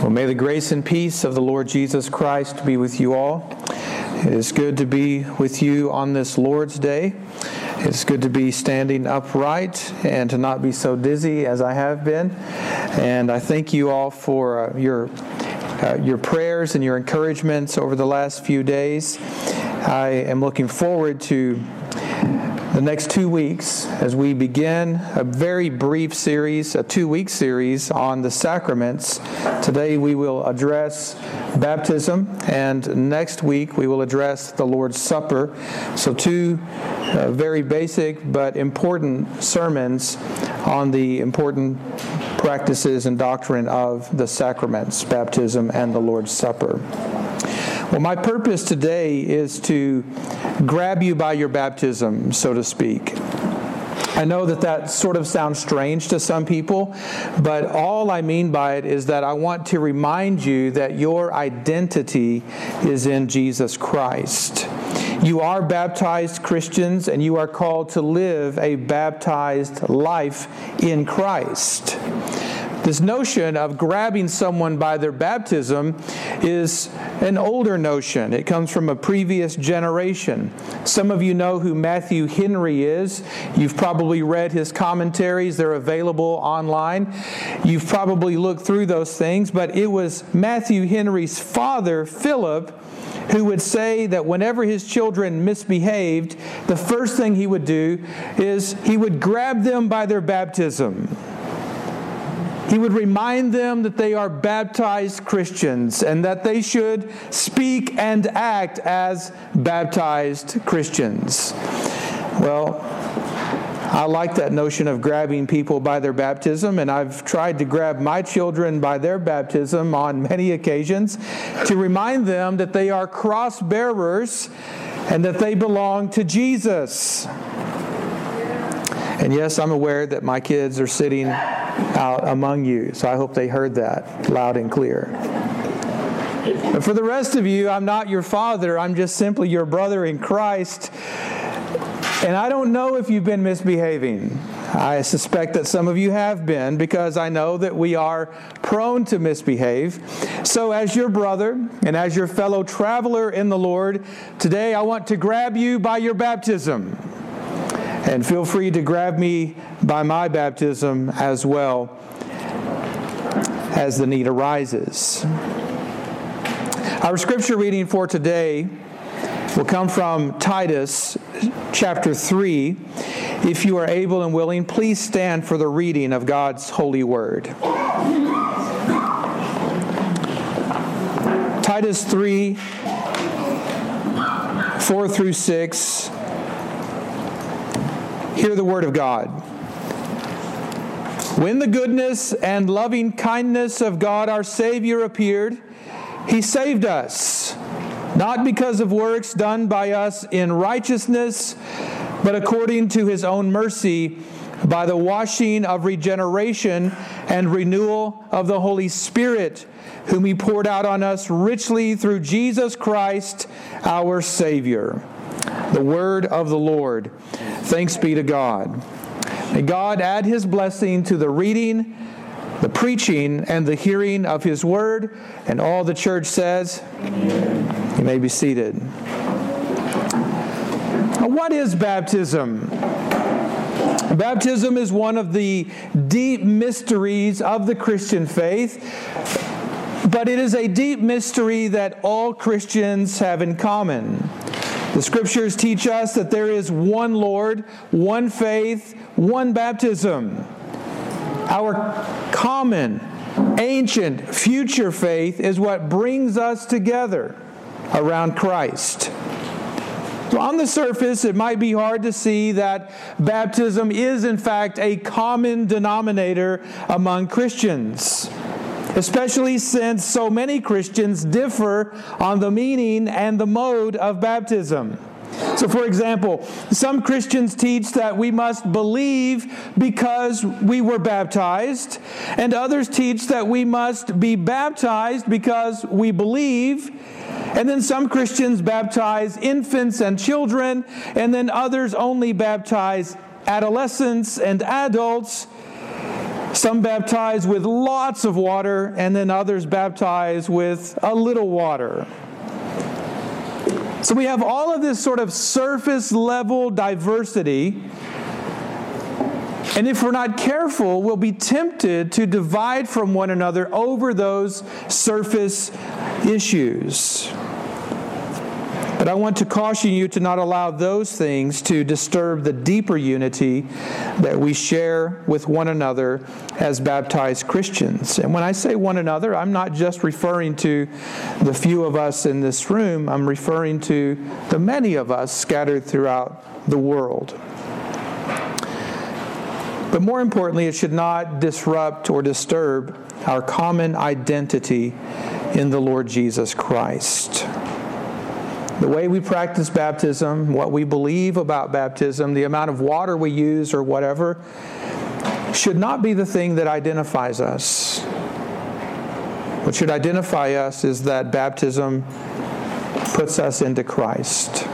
Well, may the grace and peace of the Lord Jesus Christ be with you all. It is good to be with you on this Lord's Day. It's good to be standing upright and to not be so dizzy as I have been. And I thank you all for uh, your uh, your prayers and your encouragements over the last few days. I am looking forward to the next two weeks as we begin a very brief series, a two week series on the sacraments. Today we will address baptism, and next week we will address the Lord's Supper. So, two uh, very basic but important sermons on the important practices and doctrine of the sacraments, baptism and the Lord's Supper. Well, my purpose today is to grab you by your baptism, so to speak. I know that that sort of sounds strange to some people, but all I mean by it is that I want to remind you that your identity is in Jesus Christ. You are baptized Christians and you are called to live a baptized life in Christ. This notion of grabbing someone by their baptism is an older notion. It comes from a previous generation. Some of you know who Matthew Henry is. You've probably read his commentaries, they're available online. You've probably looked through those things, but it was Matthew Henry's father, Philip, who would say that whenever his children misbehaved, the first thing he would do is he would grab them by their baptism. He would remind them that they are baptized Christians and that they should speak and act as baptized Christians. Well, I like that notion of grabbing people by their baptism, and I've tried to grab my children by their baptism on many occasions to remind them that they are cross bearers and that they belong to Jesus. And yes, I'm aware that my kids are sitting out among you, so I hope they heard that loud and clear. But for the rest of you, I'm not your father, I'm just simply your brother in Christ. And I don't know if you've been misbehaving. I suspect that some of you have been because I know that we are prone to misbehave. So, as your brother and as your fellow traveler in the Lord, today I want to grab you by your baptism. And feel free to grab me by my baptism as well as the need arises. Our scripture reading for today will come from Titus chapter 3. If you are able and willing, please stand for the reading of God's holy word. Titus 3 4 through 6 Hear the word of God. When the goodness and loving kindness of God our Savior appeared, He saved us, not because of works done by us in righteousness, but according to His own mercy, by the washing of regeneration and renewal of the Holy Spirit, whom He poured out on us richly through Jesus Christ our Savior. The word of the Lord. Thanks be to God. May God add his blessing to the reading, the preaching, and the hearing of his word. And all the church says, Amen. You may be seated. What is baptism? Baptism is one of the deep mysteries of the Christian faith, but it is a deep mystery that all Christians have in common. The scriptures teach us that there is one Lord, one faith, one baptism. Our common, ancient, future faith is what brings us together around Christ. On the surface, it might be hard to see that baptism is, in fact, a common denominator among Christians especially since so many Christians differ on the meaning and the mode of baptism. So, for example, some Christians teach that we must believe because we were baptized, and others teach that we must be baptized because we believe. And then some Christians baptize infants and children, and then others only baptize adolescents and adults. Some baptize with lots of water, and then others baptize with a little water. So we have all of this sort of surface level diversity. And if we're not careful, we'll be tempted to divide from one another over those surface issues. But I want to caution you to not allow those things to disturb the deeper unity that we share with one another as baptized Christians. And when I say one another, I'm not just referring to the few of us in this room, I'm referring to the many of us scattered throughout the world. But more importantly, it should not disrupt or disturb our common identity in the Lord Jesus Christ the way we practice baptism, what we believe about baptism, the amount of water we use, or whatever, should not be the thing that identifies us. What should identify us is that baptism puts us into Christ.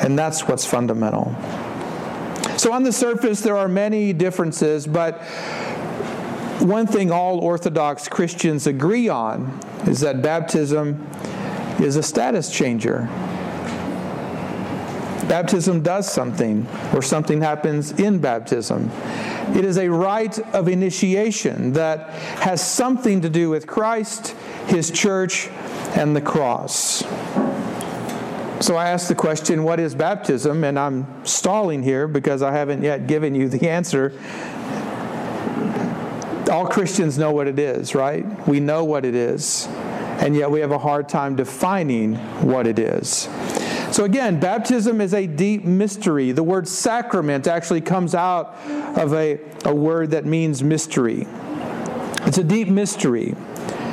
And that's what's fundamental. So, on the surface, there are many differences, but one thing all Orthodox Christians agree on is that baptism is a status changer. Baptism does something, or something happens in baptism. It is a rite of initiation that has something to do with Christ, His church, and the cross. So I asked the question, What is baptism? And I'm stalling here because I haven't yet given you the answer. All Christians know what it is, right? We know what it is and yet we have a hard time defining what it is. So, again, baptism is a deep mystery. The word sacrament actually comes out of a, a word that means mystery. It's a deep mystery.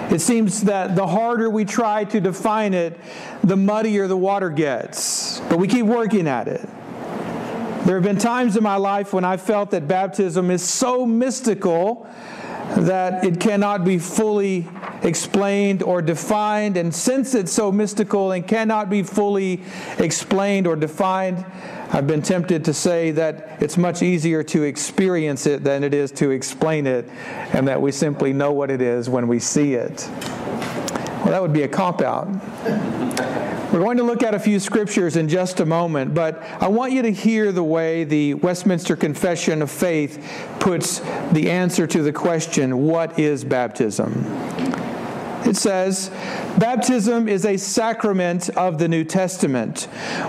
It seems that the harder we try to define it, the muddier the water gets. But we keep working at it. There have been times in my life when I felt that baptism is so mystical that it cannot be fully explained or defined. And since it's so mystical and cannot be fully explained or defined, I've been tempted to say that it's much easier to experience it than it is to explain it, and that we simply know what it is when we see it. Well, that would be a cop out. We're going to look at a few scriptures in just a moment, but I want you to hear the way the Westminster Confession of Faith puts the answer to the question, What is baptism? It says, Baptism is a sacrament of the New Testament,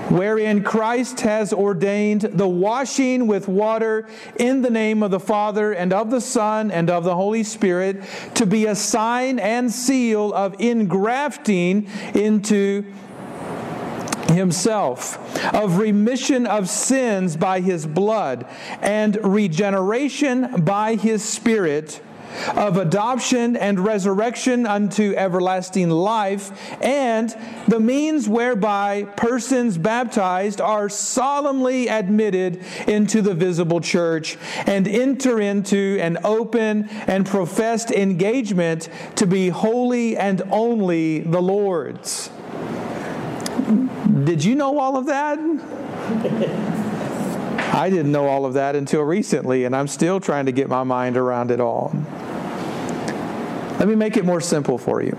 wherein Christ has ordained the washing with water in the name of the Father and of the Son and of the Holy Spirit to be a sign and seal of ingrafting into himself, of remission of sins by his blood, and regeneration by his spirit, of adoption and resurrection unto everlasting life, and the means whereby persons baptized are solemnly admitted into the visible church and enter into an open and professed engagement to be holy and only the Lord's. Did you know all of that? I didn't know all of that until recently, and I'm still trying to get my mind around it all. Let me make it more simple for you.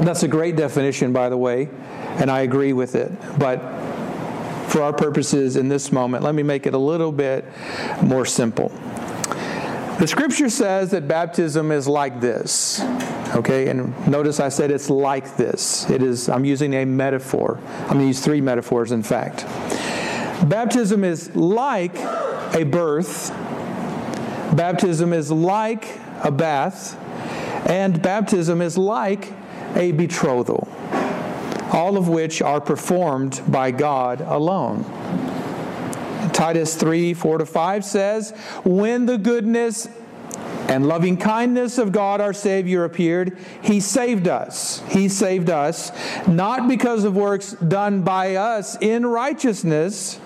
That's a great definition, by the way, and I agree with it. But for our purposes in this moment, let me make it a little bit more simple. The scripture says that baptism is like this. Okay, and notice I said it's like this. It is, I'm using a metaphor. I'm going to use three metaphors, in fact. Baptism is like a birth, baptism is like a bath, and baptism is like a betrothal, all of which are performed by God alone. Titus 3 4 to 5 says, When the goodness and loving kindness of God our Savior appeared, He saved us. He saved us, not because of works done by us in righteousness,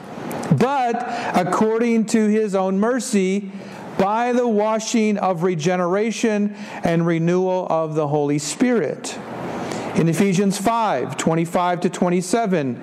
but according to His own mercy, by the washing of regeneration and renewal of the Holy Spirit. In Ephesians 5 25 to 27,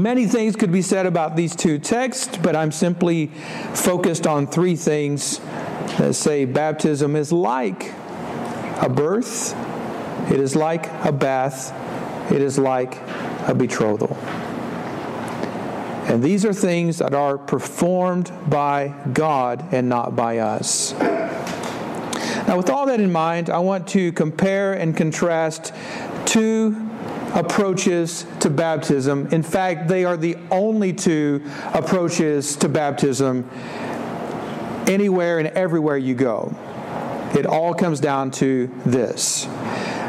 Many things could be said about these two texts, but I'm simply focused on three things that say baptism is like a birth, it is like a bath, it is like a betrothal. And these are things that are performed by God and not by us. Now, with all that in mind, I want to compare and contrast two approaches to baptism. In fact, they are the only two approaches to baptism anywhere and everywhere you go. It all comes down to this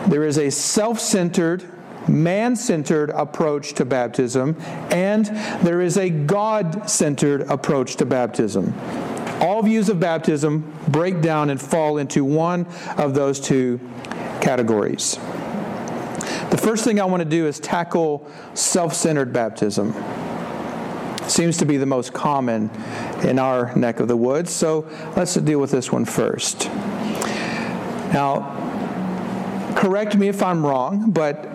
there is a self centered, man centered approach to baptism, and there is a God centered approach to baptism. All views of baptism break down and fall into one of those two categories. The first thing I want to do is tackle self centered baptism seems to be the most common in our neck of the woods. So let's deal with this one first. Now, correct me if I'm wrong, but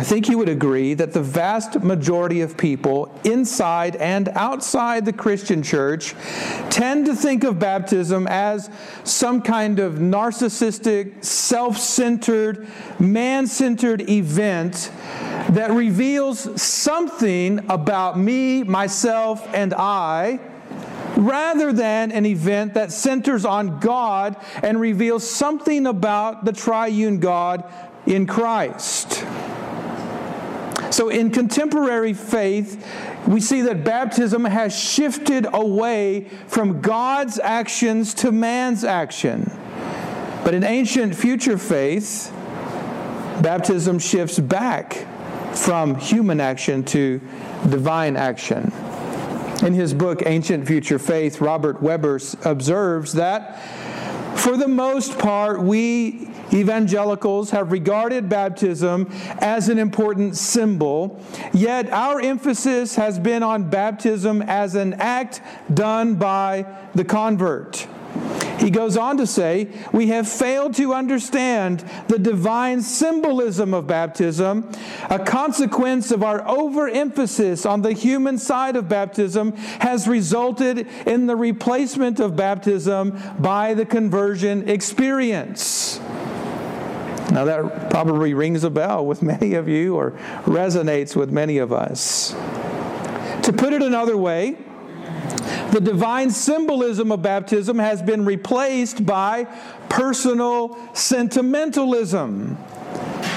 I think you would agree that the vast majority of people inside and outside the Christian church tend to think of baptism as some kind of narcissistic, self centered, man centered event that reveals something about me, myself, and I rather than an event that centers on God and reveals something about the triune God in Christ. So, in contemporary faith, we see that baptism has shifted away from God's actions to man's action. But in ancient future faith, baptism shifts back from human action to divine action. In his book, Ancient Future Faith, Robert Webber observes that for the most part, we evangelicals have regarded baptism as an important symbol, yet our emphasis has been on baptism as an act done by the convert. He goes on to say, We have failed to understand the divine symbolism of baptism. A consequence of our overemphasis on the human side of baptism has resulted in the replacement of baptism by the conversion experience. Now, that probably rings a bell with many of you or resonates with many of us. To put it another way, the divine symbolism of baptism has been replaced by personal sentimentalism.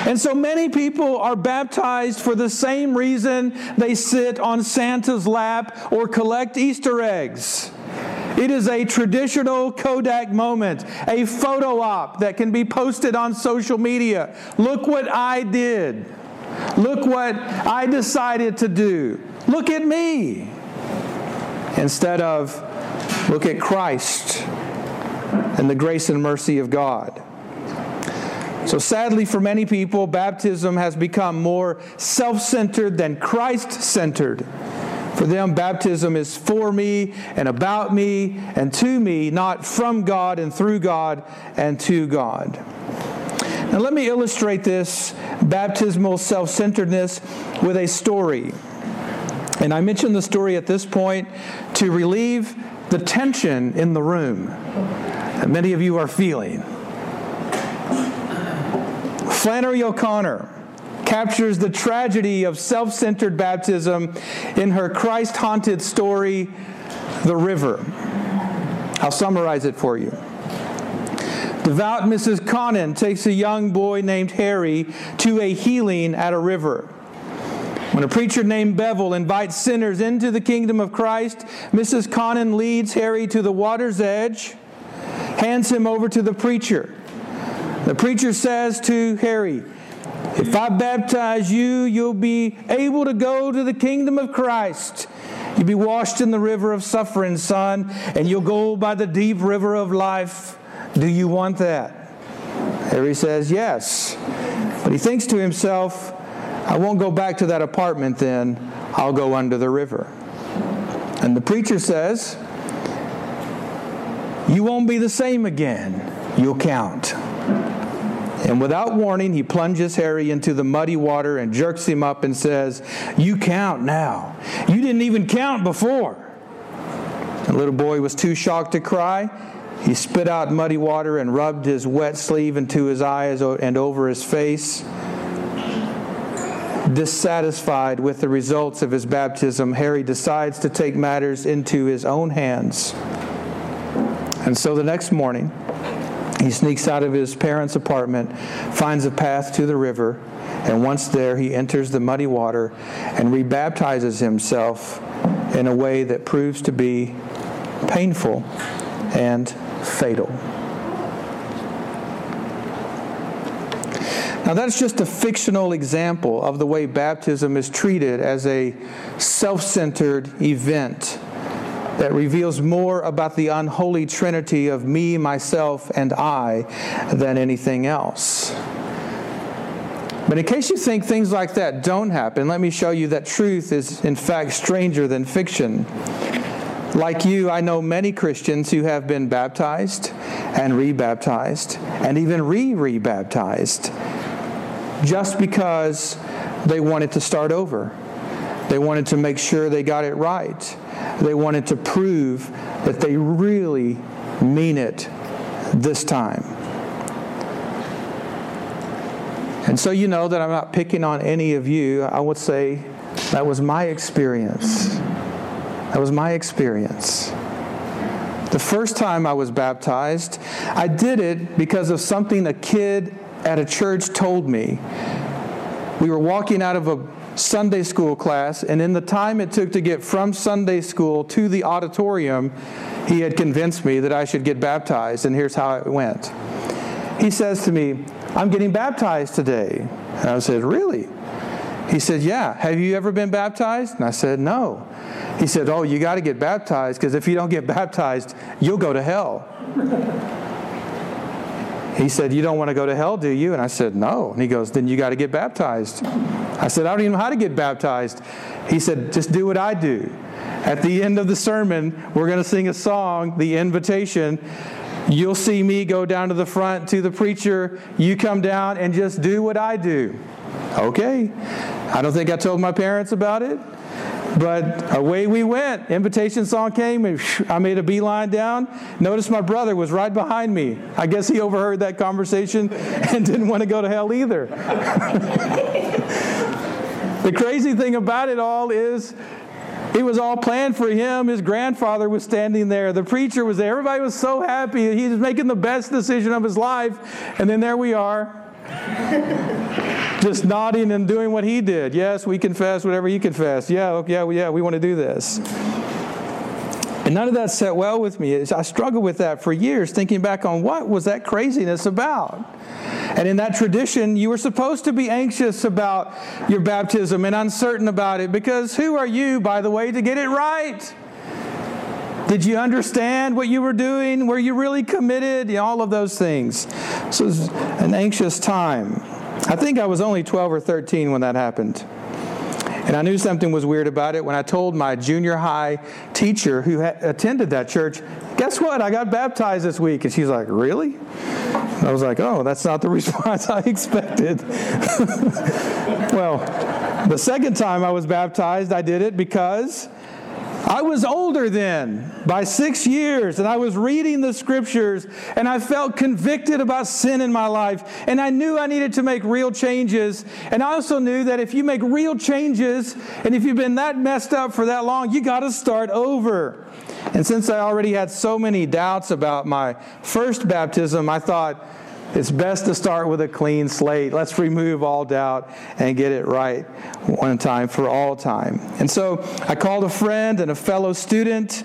And so many people are baptized for the same reason they sit on Santa's lap or collect Easter eggs. It is a traditional Kodak moment, a photo op that can be posted on social media. Look what I did. Look what I decided to do. Look at me instead of look at Christ and the grace and mercy of God. So, sadly, for many people, baptism has become more self centered than Christ centered. For them, baptism is for me and about me and to me, not from God and through God and to God. Now, let me illustrate this baptismal self centeredness with a story. And I mention the story at this point to relieve the tension in the room that many of you are feeling. Flannery O'Connor captures the tragedy of self centered baptism in her Christ haunted story, The River. I'll summarize it for you. Devout Mrs. Connin takes a young boy named Harry to a healing at a river. When a preacher named Bevel invites sinners into the kingdom of Christ, Mrs. Connin leads Harry to the water's edge, hands him over to the preacher. The preacher says to Harry, If I baptize you, you'll be able to go to the kingdom of Christ. You'll be washed in the river of suffering, son, and you'll go by the deep river of life. Do you want that? Harry says, Yes. But he thinks to himself, I won't go back to that apartment then. I'll go under the river. And the preacher says, You won't be the same again. You'll count. And without warning, he plunges Harry into the muddy water and jerks him up and says, You count now. You didn't even count before. The little boy was too shocked to cry. He spit out muddy water and rubbed his wet sleeve into his eyes and over his face. Dissatisfied with the results of his baptism, Harry decides to take matters into his own hands. And so the next morning, he sneaks out of his parents' apartment, finds a path to the river, and once there, he enters the muddy water and rebaptizes himself in a way that proves to be painful and fatal. Now, that's just a fictional example of the way baptism is treated as a self centered event that reveals more about the unholy trinity of me, myself, and I than anything else. But in case you think things like that don't happen, let me show you that truth is, in fact, stranger than fiction. Like you, I know many Christians who have been baptized and rebaptized and even re rebaptized just because they wanted to start over. They wanted to make sure they got it right. They wanted to prove that they really mean it this time. And so you know that I'm not picking on any of you. I would say that was my experience. That was my experience. The first time I was baptized, I did it because of something a kid at a church told me. We were walking out of a Sunday school class, and in the time it took to get from Sunday school to the auditorium, he had convinced me that I should get baptized, and here's how it went. He says to me, I'm getting baptized today. And I said, Really? He said, Yeah. Have you ever been baptized? And I said, No. He said, Oh, you got to get baptized because if you don't get baptized, you'll go to hell. He said, You don't want to go to hell, do you? And I said, No. And he goes, Then you got to get baptized. I said, I don't even know how to get baptized. He said, Just do what I do. At the end of the sermon, we're going to sing a song, The Invitation. You'll see me go down to the front to the preacher. You come down and just do what I do. Okay. I don't think I told my parents about it. But away we went. Invitation song came, and I made a beeline down. Notice my brother was right behind me. I guess he overheard that conversation and didn't want to go to hell either. the crazy thing about it all is it was all planned for him. His grandfather was standing there. The preacher was there. Everybody was so happy. He was making the best decision of his life. And then there we are just nodding and doing what he did. Yes, we confess whatever he confessed. Yeah, okay, yeah, yeah, we want to do this. And none of that sat well with me. I struggled with that for years, thinking back on what was that craziness about. And in that tradition, you were supposed to be anxious about your baptism and uncertain about it because who are you, by the way, to get it right? Did you understand what you were doing? Were you really committed? all of those things. So it was an anxious time. I think I was only 12 or 13 when that happened. And I knew something was weird about it when I told my junior high teacher who attended that church, guess what? I got baptized this week. And she's like, really? I was like, oh, that's not the response I expected. well, the second time I was baptized, I did it because I was older then by six years, and I was reading the scriptures, and I felt convicted about sin in my life, and I knew I needed to make real changes. And I also knew that if you make real changes, and if you've been that messed up for that long, you got to start over. And since I already had so many doubts about my first baptism, I thought, it's best to start with a clean slate. Let's remove all doubt and get it right one time for all time. And so I called a friend and a fellow student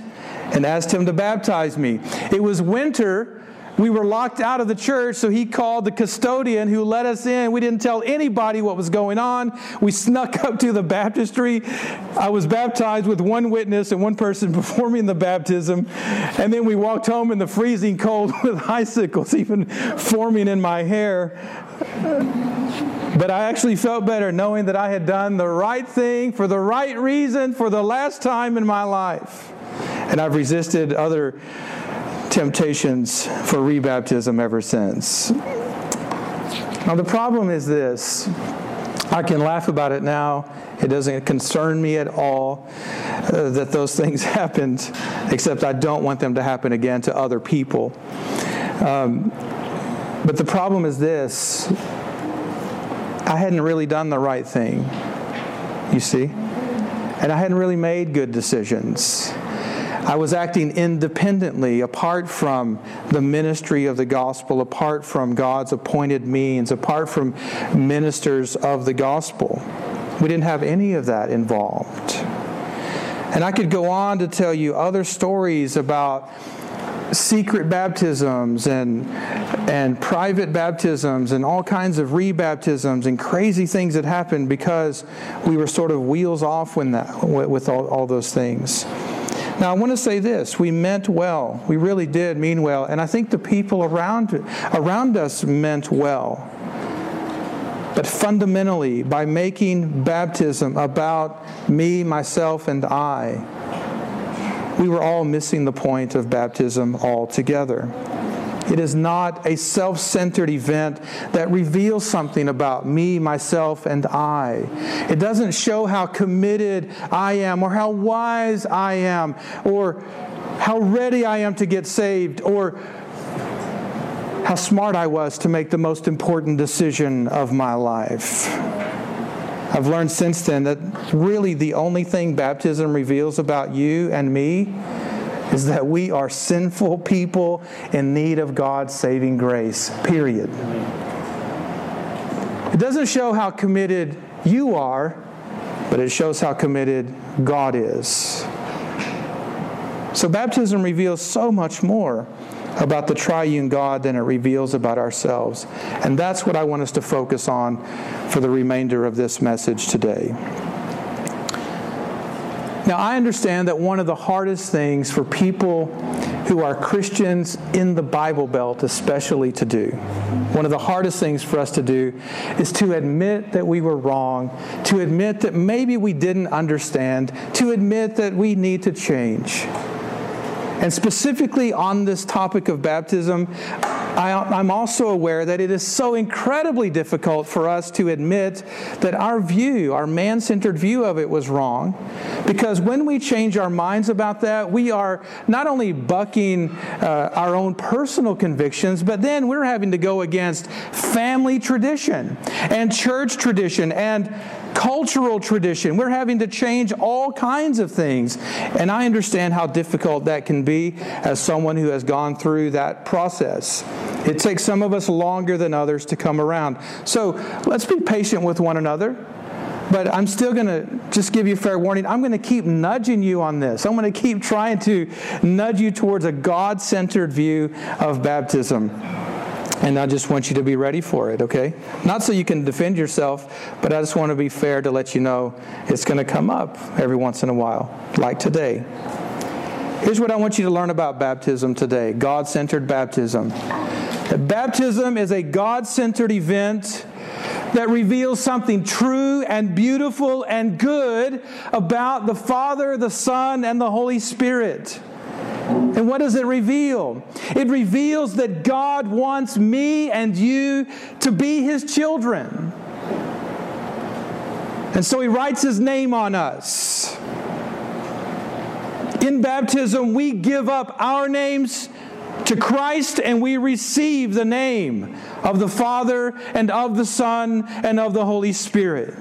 and asked him to baptize me. It was winter we were locked out of the church, so he called the custodian who let us in. We didn't tell anybody what was going on. We snuck up to the baptistry. I was baptized with one witness and one person performing the baptism. And then we walked home in the freezing cold with icicles even forming in my hair. But I actually felt better knowing that I had done the right thing for the right reason for the last time in my life. And I've resisted other temptations for rebaptism ever since. Now, the problem is this I can laugh about it now. It doesn't concern me at all uh, that those things happened, except I don't want them to happen again to other people. Um, but the problem is this I hadn't really done the right thing, you see? And I hadn't really made good decisions. I was acting independently, apart from the ministry of the gospel, apart from God's appointed means, apart from ministers of the gospel. We didn't have any of that involved. And I could go on to tell you other stories about secret baptisms and and private baptisms and all kinds of rebaptisms and crazy things that happened because we were sort of wheels off when that with all, all those things. Now, I want to say this we meant well. We really did mean well. And I think the people around, around us meant well. But fundamentally, by making baptism about me, myself, and I, we were all missing the point of baptism altogether. It is not a self centered event that reveals something about me, myself, and I. It doesn't show how committed I am, or how wise I am, or how ready I am to get saved, or how smart I was to make the most important decision of my life. I've learned since then that really the only thing baptism reveals about you and me is that we are sinful people in need of God's saving grace, period. It doesn't show how committed you are, but it shows how committed God is. So, baptism reveals so much more about the triune God than it reveals about ourselves. And that's what I want us to focus on for the remainder of this message today. Now, I understand that one of the hardest things for people who are Christians in the Bible Belt, especially to do, one of the hardest things for us to do is to admit that we were wrong, to admit that maybe we didn't understand, to admit that we need to change. And specifically on this topic of baptism, I, am also aware that it is so incredibly difficult for us to admit that our view, our man centered view of it, was wrong. Because when we change our minds about that, we are not only bucking uh, our own personal convictions, but then we're having to go against family tradition and church tradition and cultural tradition. We're having to change all kinds of things. And I understand how difficult that can be as someone who has gone through that process. It takes some of us longer than others to come around. So let's be patient with one another. But I'm still going to just give you fair warning. I'm going to keep nudging you on this. I'm going to keep trying to nudge you towards a God centered view of baptism. And I just want you to be ready for it, okay? Not so you can defend yourself, but I just want to be fair to let you know it's going to come up every once in a while, like today. Here's what I want you to learn about baptism today God centered baptism. Baptism is a God centered event that reveals something true and beautiful and good about the Father, the Son, and the Holy Spirit. And what does it reveal? It reveals that God wants me and you to be His children. And so He writes His name on us. In baptism, we give up our names to Christ and we receive the name of the Father and of the Son and of the Holy Spirit.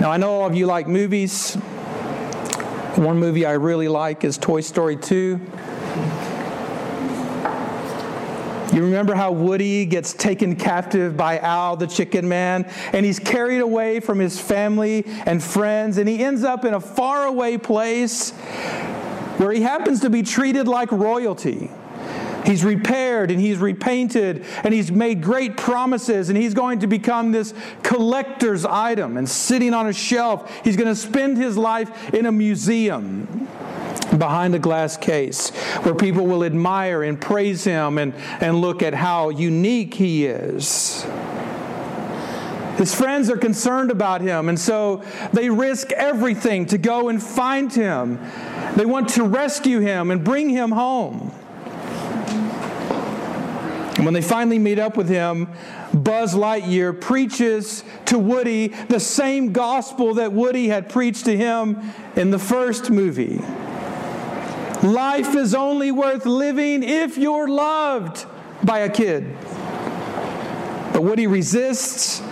Now, I know all of you like movies. One movie I really like is Toy Story 2. You remember how Woody gets taken captive by Al, the chicken man, and he's carried away from his family and friends, and he ends up in a faraway place where he happens to be treated like royalty. He's repaired and he's repainted and he's made great promises and he's going to become this collector's item and sitting on a shelf. He's going to spend his life in a museum behind a glass case where people will admire and praise him and, and look at how unique he is. His friends are concerned about him, and so they risk everything to go and find him. They want to rescue him and bring him home. And when they finally meet up with him, Buzz Lightyear preaches to Woody the same gospel that Woody had preached to him in the first movie. Life is only worth living if you're loved by a kid. But Woody resists.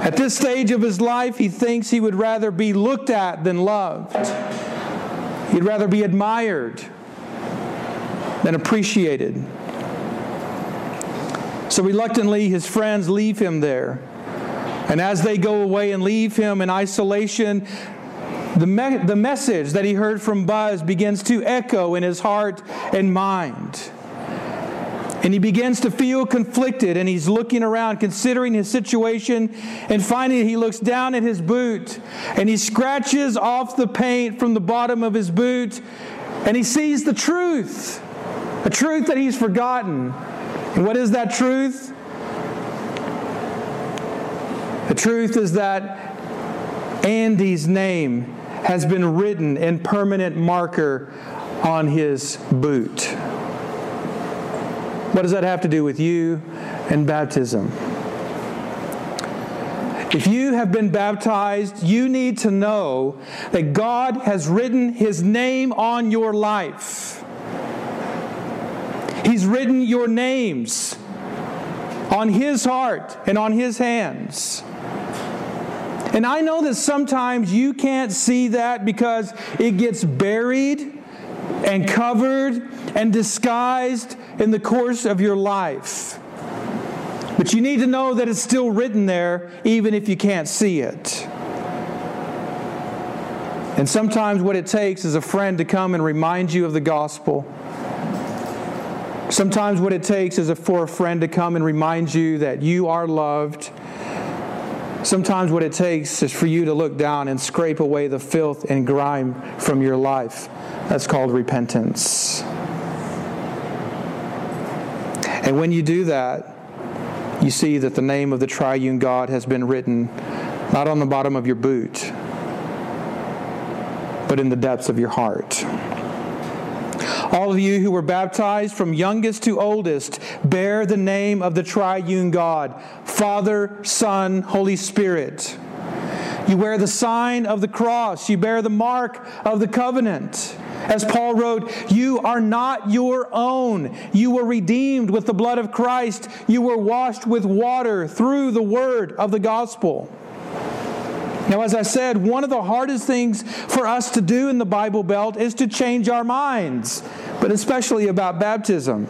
At this stage of his life, he thinks he would rather be looked at than loved. He'd rather be admired than appreciated. So reluctantly, his friends leave him there. And as they go away and leave him in isolation, the, me- the message that he heard from Buzz begins to echo in his heart and mind. And he begins to feel conflicted and he's looking around, considering his situation, and finally he looks down at his boot and he scratches off the paint from the bottom of his boot and he sees the truth, a truth that he's forgotten. And what is that truth? The truth is that Andy's name has been written in permanent marker on his boot. What does that have to do with you and baptism? If you have been baptized, you need to know that God has written His name on your life. He's written your names on His heart and on His hands. And I know that sometimes you can't see that because it gets buried and covered and disguised in the course of your life. But you need to know that it's still written there, even if you can't see it. And sometimes what it takes is a friend to come and remind you of the gospel Sometimes what it takes is for a friend to come and remind you that you are loved. Sometimes what it takes is for you to look down and scrape away the filth and grime from your life. That's called repentance. And when you do that, you see that the name of the triune God has been written not on the bottom of your boot, but in the depths of your heart. All of you who were baptized from youngest to oldest bear the name of the triune God Father, Son, Holy Spirit. You wear the sign of the cross, you bear the mark of the covenant. As Paul wrote, you are not your own. You were redeemed with the blood of Christ. You were washed with water through the word of the gospel. Now, as I said, one of the hardest things for us to do in the Bible Belt is to change our minds, but especially about baptism.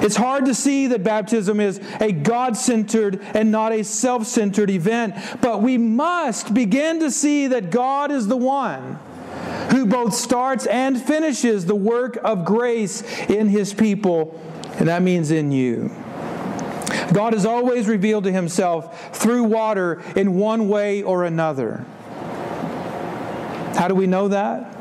It's hard to see that baptism is a God centered and not a self centered event, but we must begin to see that God is the one who both starts and finishes the work of grace in his people, and that means in you. God has always revealed to himself through water in one way or another. How do we know that?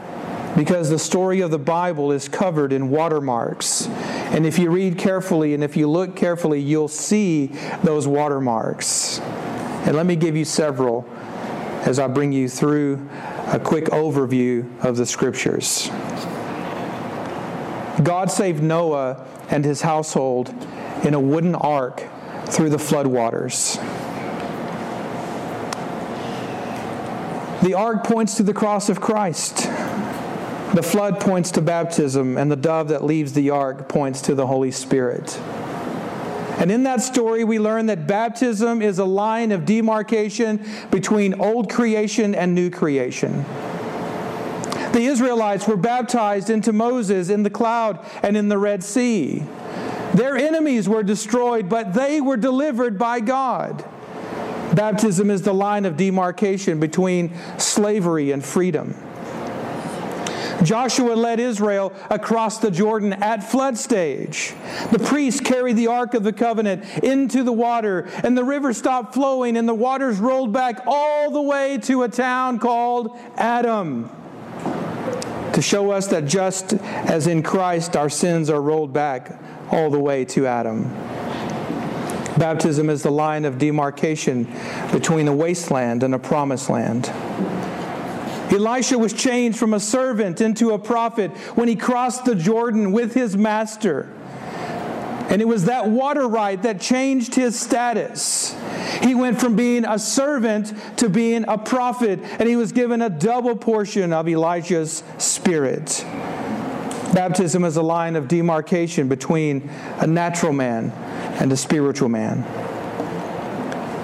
Because the story of the Bible is covered in watermarks. And if you read carefully and if you look carefully, you'll see those watermarks. And let me give you several as I bring you through a quick overview of the scriptures. God saved Noah and his household in a wooden ark through the floodwaters. The ark points to the cross of Christ. The flood points to baptism, and the dove that leaves the ark points to the Holy Spirit. And in that story, we learn that baptism is a line of demarcation between old creation and new creation. The Israelites were baptized into Moses in the cloud and in the Red Sea. Their enemies were destroyed, but they were delivered by God. Baptism is the line of demarcation between slavery and freedom. Joshua led Israel across the Jordan at flood stage. The priests carried the Ark of the Covenant into the water, and the river stopped flowing, and the waters rolled back all the way to a town called Adam. To show us that just as in Christ our sins are rolled back all the way to Adam. Baptism is the line of demarcation between a wasteland and a promised land. Elisha was changed from a servant into a prophet when he crossed the Jordan with his master. And it was that water rite that changed his status. He went from being a servant to being a prophet, and he was given a double portion of Elijah's spirit. Baptism is a line of demarcation between a natural man and a spiritual man.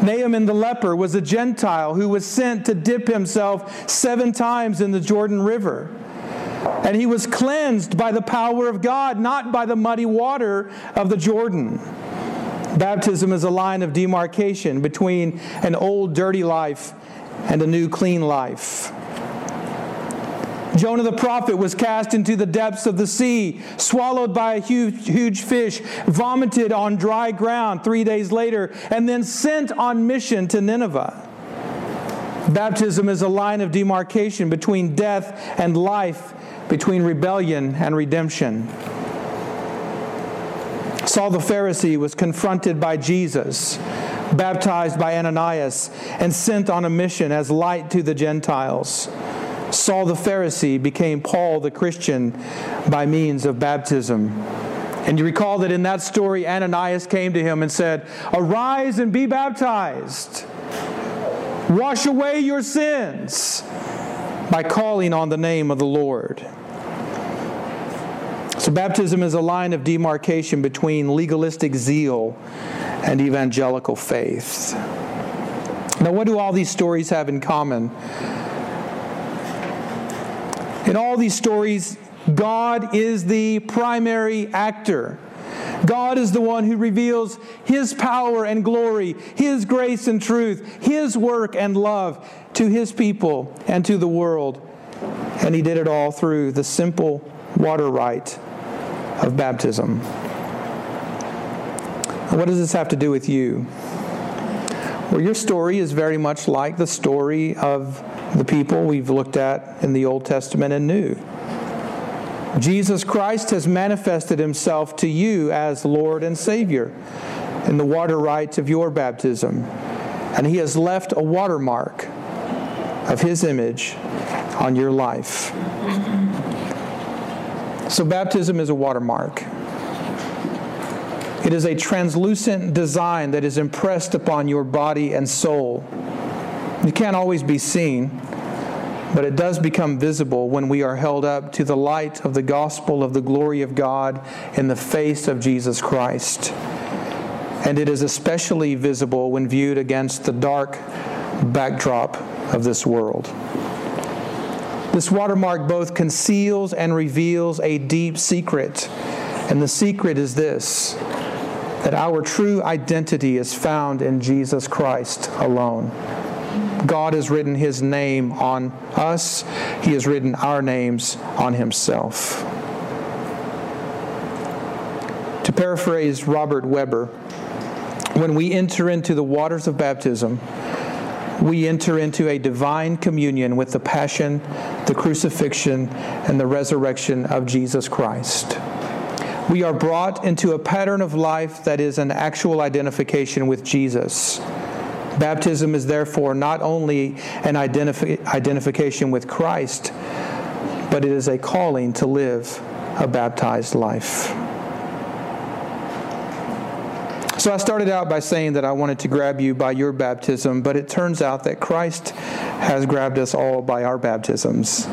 Naaman the leper was a Gentile who was sent to dip himself seven times in the Jordan River. And he was cleansed by the power of God, not by the muddy water of the Jordan. Baptism is a line of demarcation between an old dirty life and a new clean life. Jonah the prophet was cast into the depths of the sea, swallowed by a huge, huge fish, vomited on dry ground three days later, and then sent on mission to Nineveh. Baptism is a line of demarcation between death and life, between rebellion and redemption. Saul the Pharisee was confronted by Jesus, baptized by Ananias, and sent on a mission as light to the Gentiles. Saul the Pharisee became Paul the Christian by means of baptism. And you recall that in that story, Ananias came to him and said, Arise and be baptized. Wash away your sins by calling on the name of the Lord. So, baptism is a line of demarcation between legalistic zeal and evangelical faith. Now, what do all these stories have in common? In all these stories, God is the primary actor. God is the one who reveals His power and glory, His grace and truth, His work and love to His people and to the world. And He did it all through the simple water rite of baptism. What does this have to do with you? Well, your story is very much like the story of the people we've looked at in the Old Testament and New. Jesus Christ has manifested himself to you as Lord and Savior in the water rites of your baptism, and he has left a watermark of his image on your life. So, baptism is a watermark. It is a translucent design that is impressed upon your body and soul. It can't always be seen, but it does become visible when we are held up to the light of the gospel of the glory of God in the face of Jesus Christ. And it is especially visible when viewed against the dark backdrop of this world. This watermark both conceals and reveals a deep secret. And the secret is this that our true identity is found in Jesus Christ alone. God has written his name on us, he has written our names on himself. To paraphrase Robert Webber, when we enter into the waters of baptism, we enter into a divine communion with the passion, the crucifixion, and the resurrection of Jesus Christ. We are brought into a pattern of life that is an actual identification with Jesus. Baptism is therefore not only an identifi- identification with Christ, but it is a calling to live a baptized life. So I started out by saying that I wanted to grab you by your baptism, but it turns out that Christ has grabbed us all by our baptisms.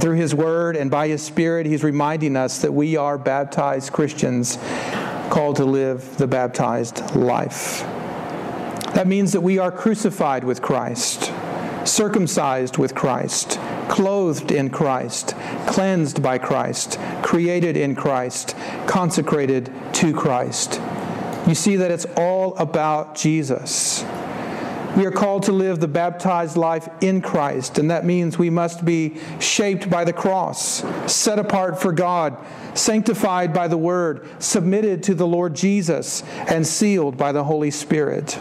And through His Word and by His Spirit, He's reminding us that we are baptized Christians called to live the baptized life. That means that we are crucified with Christ, circumcised with Christ, clothed in Christ, cleansed by Christ, created in Christ, consecrated to Christ. You see that it's all about Jesus. We are called to live the baptized life in Christ, and that means we must be shaped by the cross, set apart for God, sanctified by the Word, submitted to the Lord Jesus, and sealed by the Holy Spirit.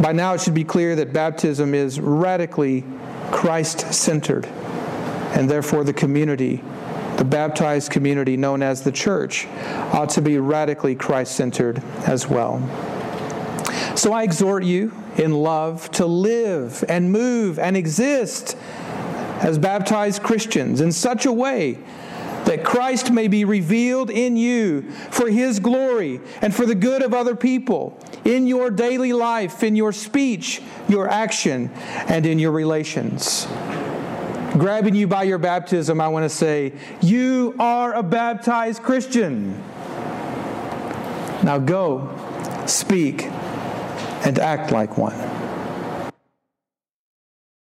By now, it should be clear that baptism is radically Christ centered, and therefore the community, the baptized community known as the church, ought to be radically Christ centered as well. So I exhort you in love to live and move and exist as baptized Christians in such a way that Christ may be revealed in you for his glory and for the good of other people in your daily life, in your speech, your action, and in your relations. Grabbing you by your baptism, I want to say, You are a baptized Christian. Now go, speak, and act like one.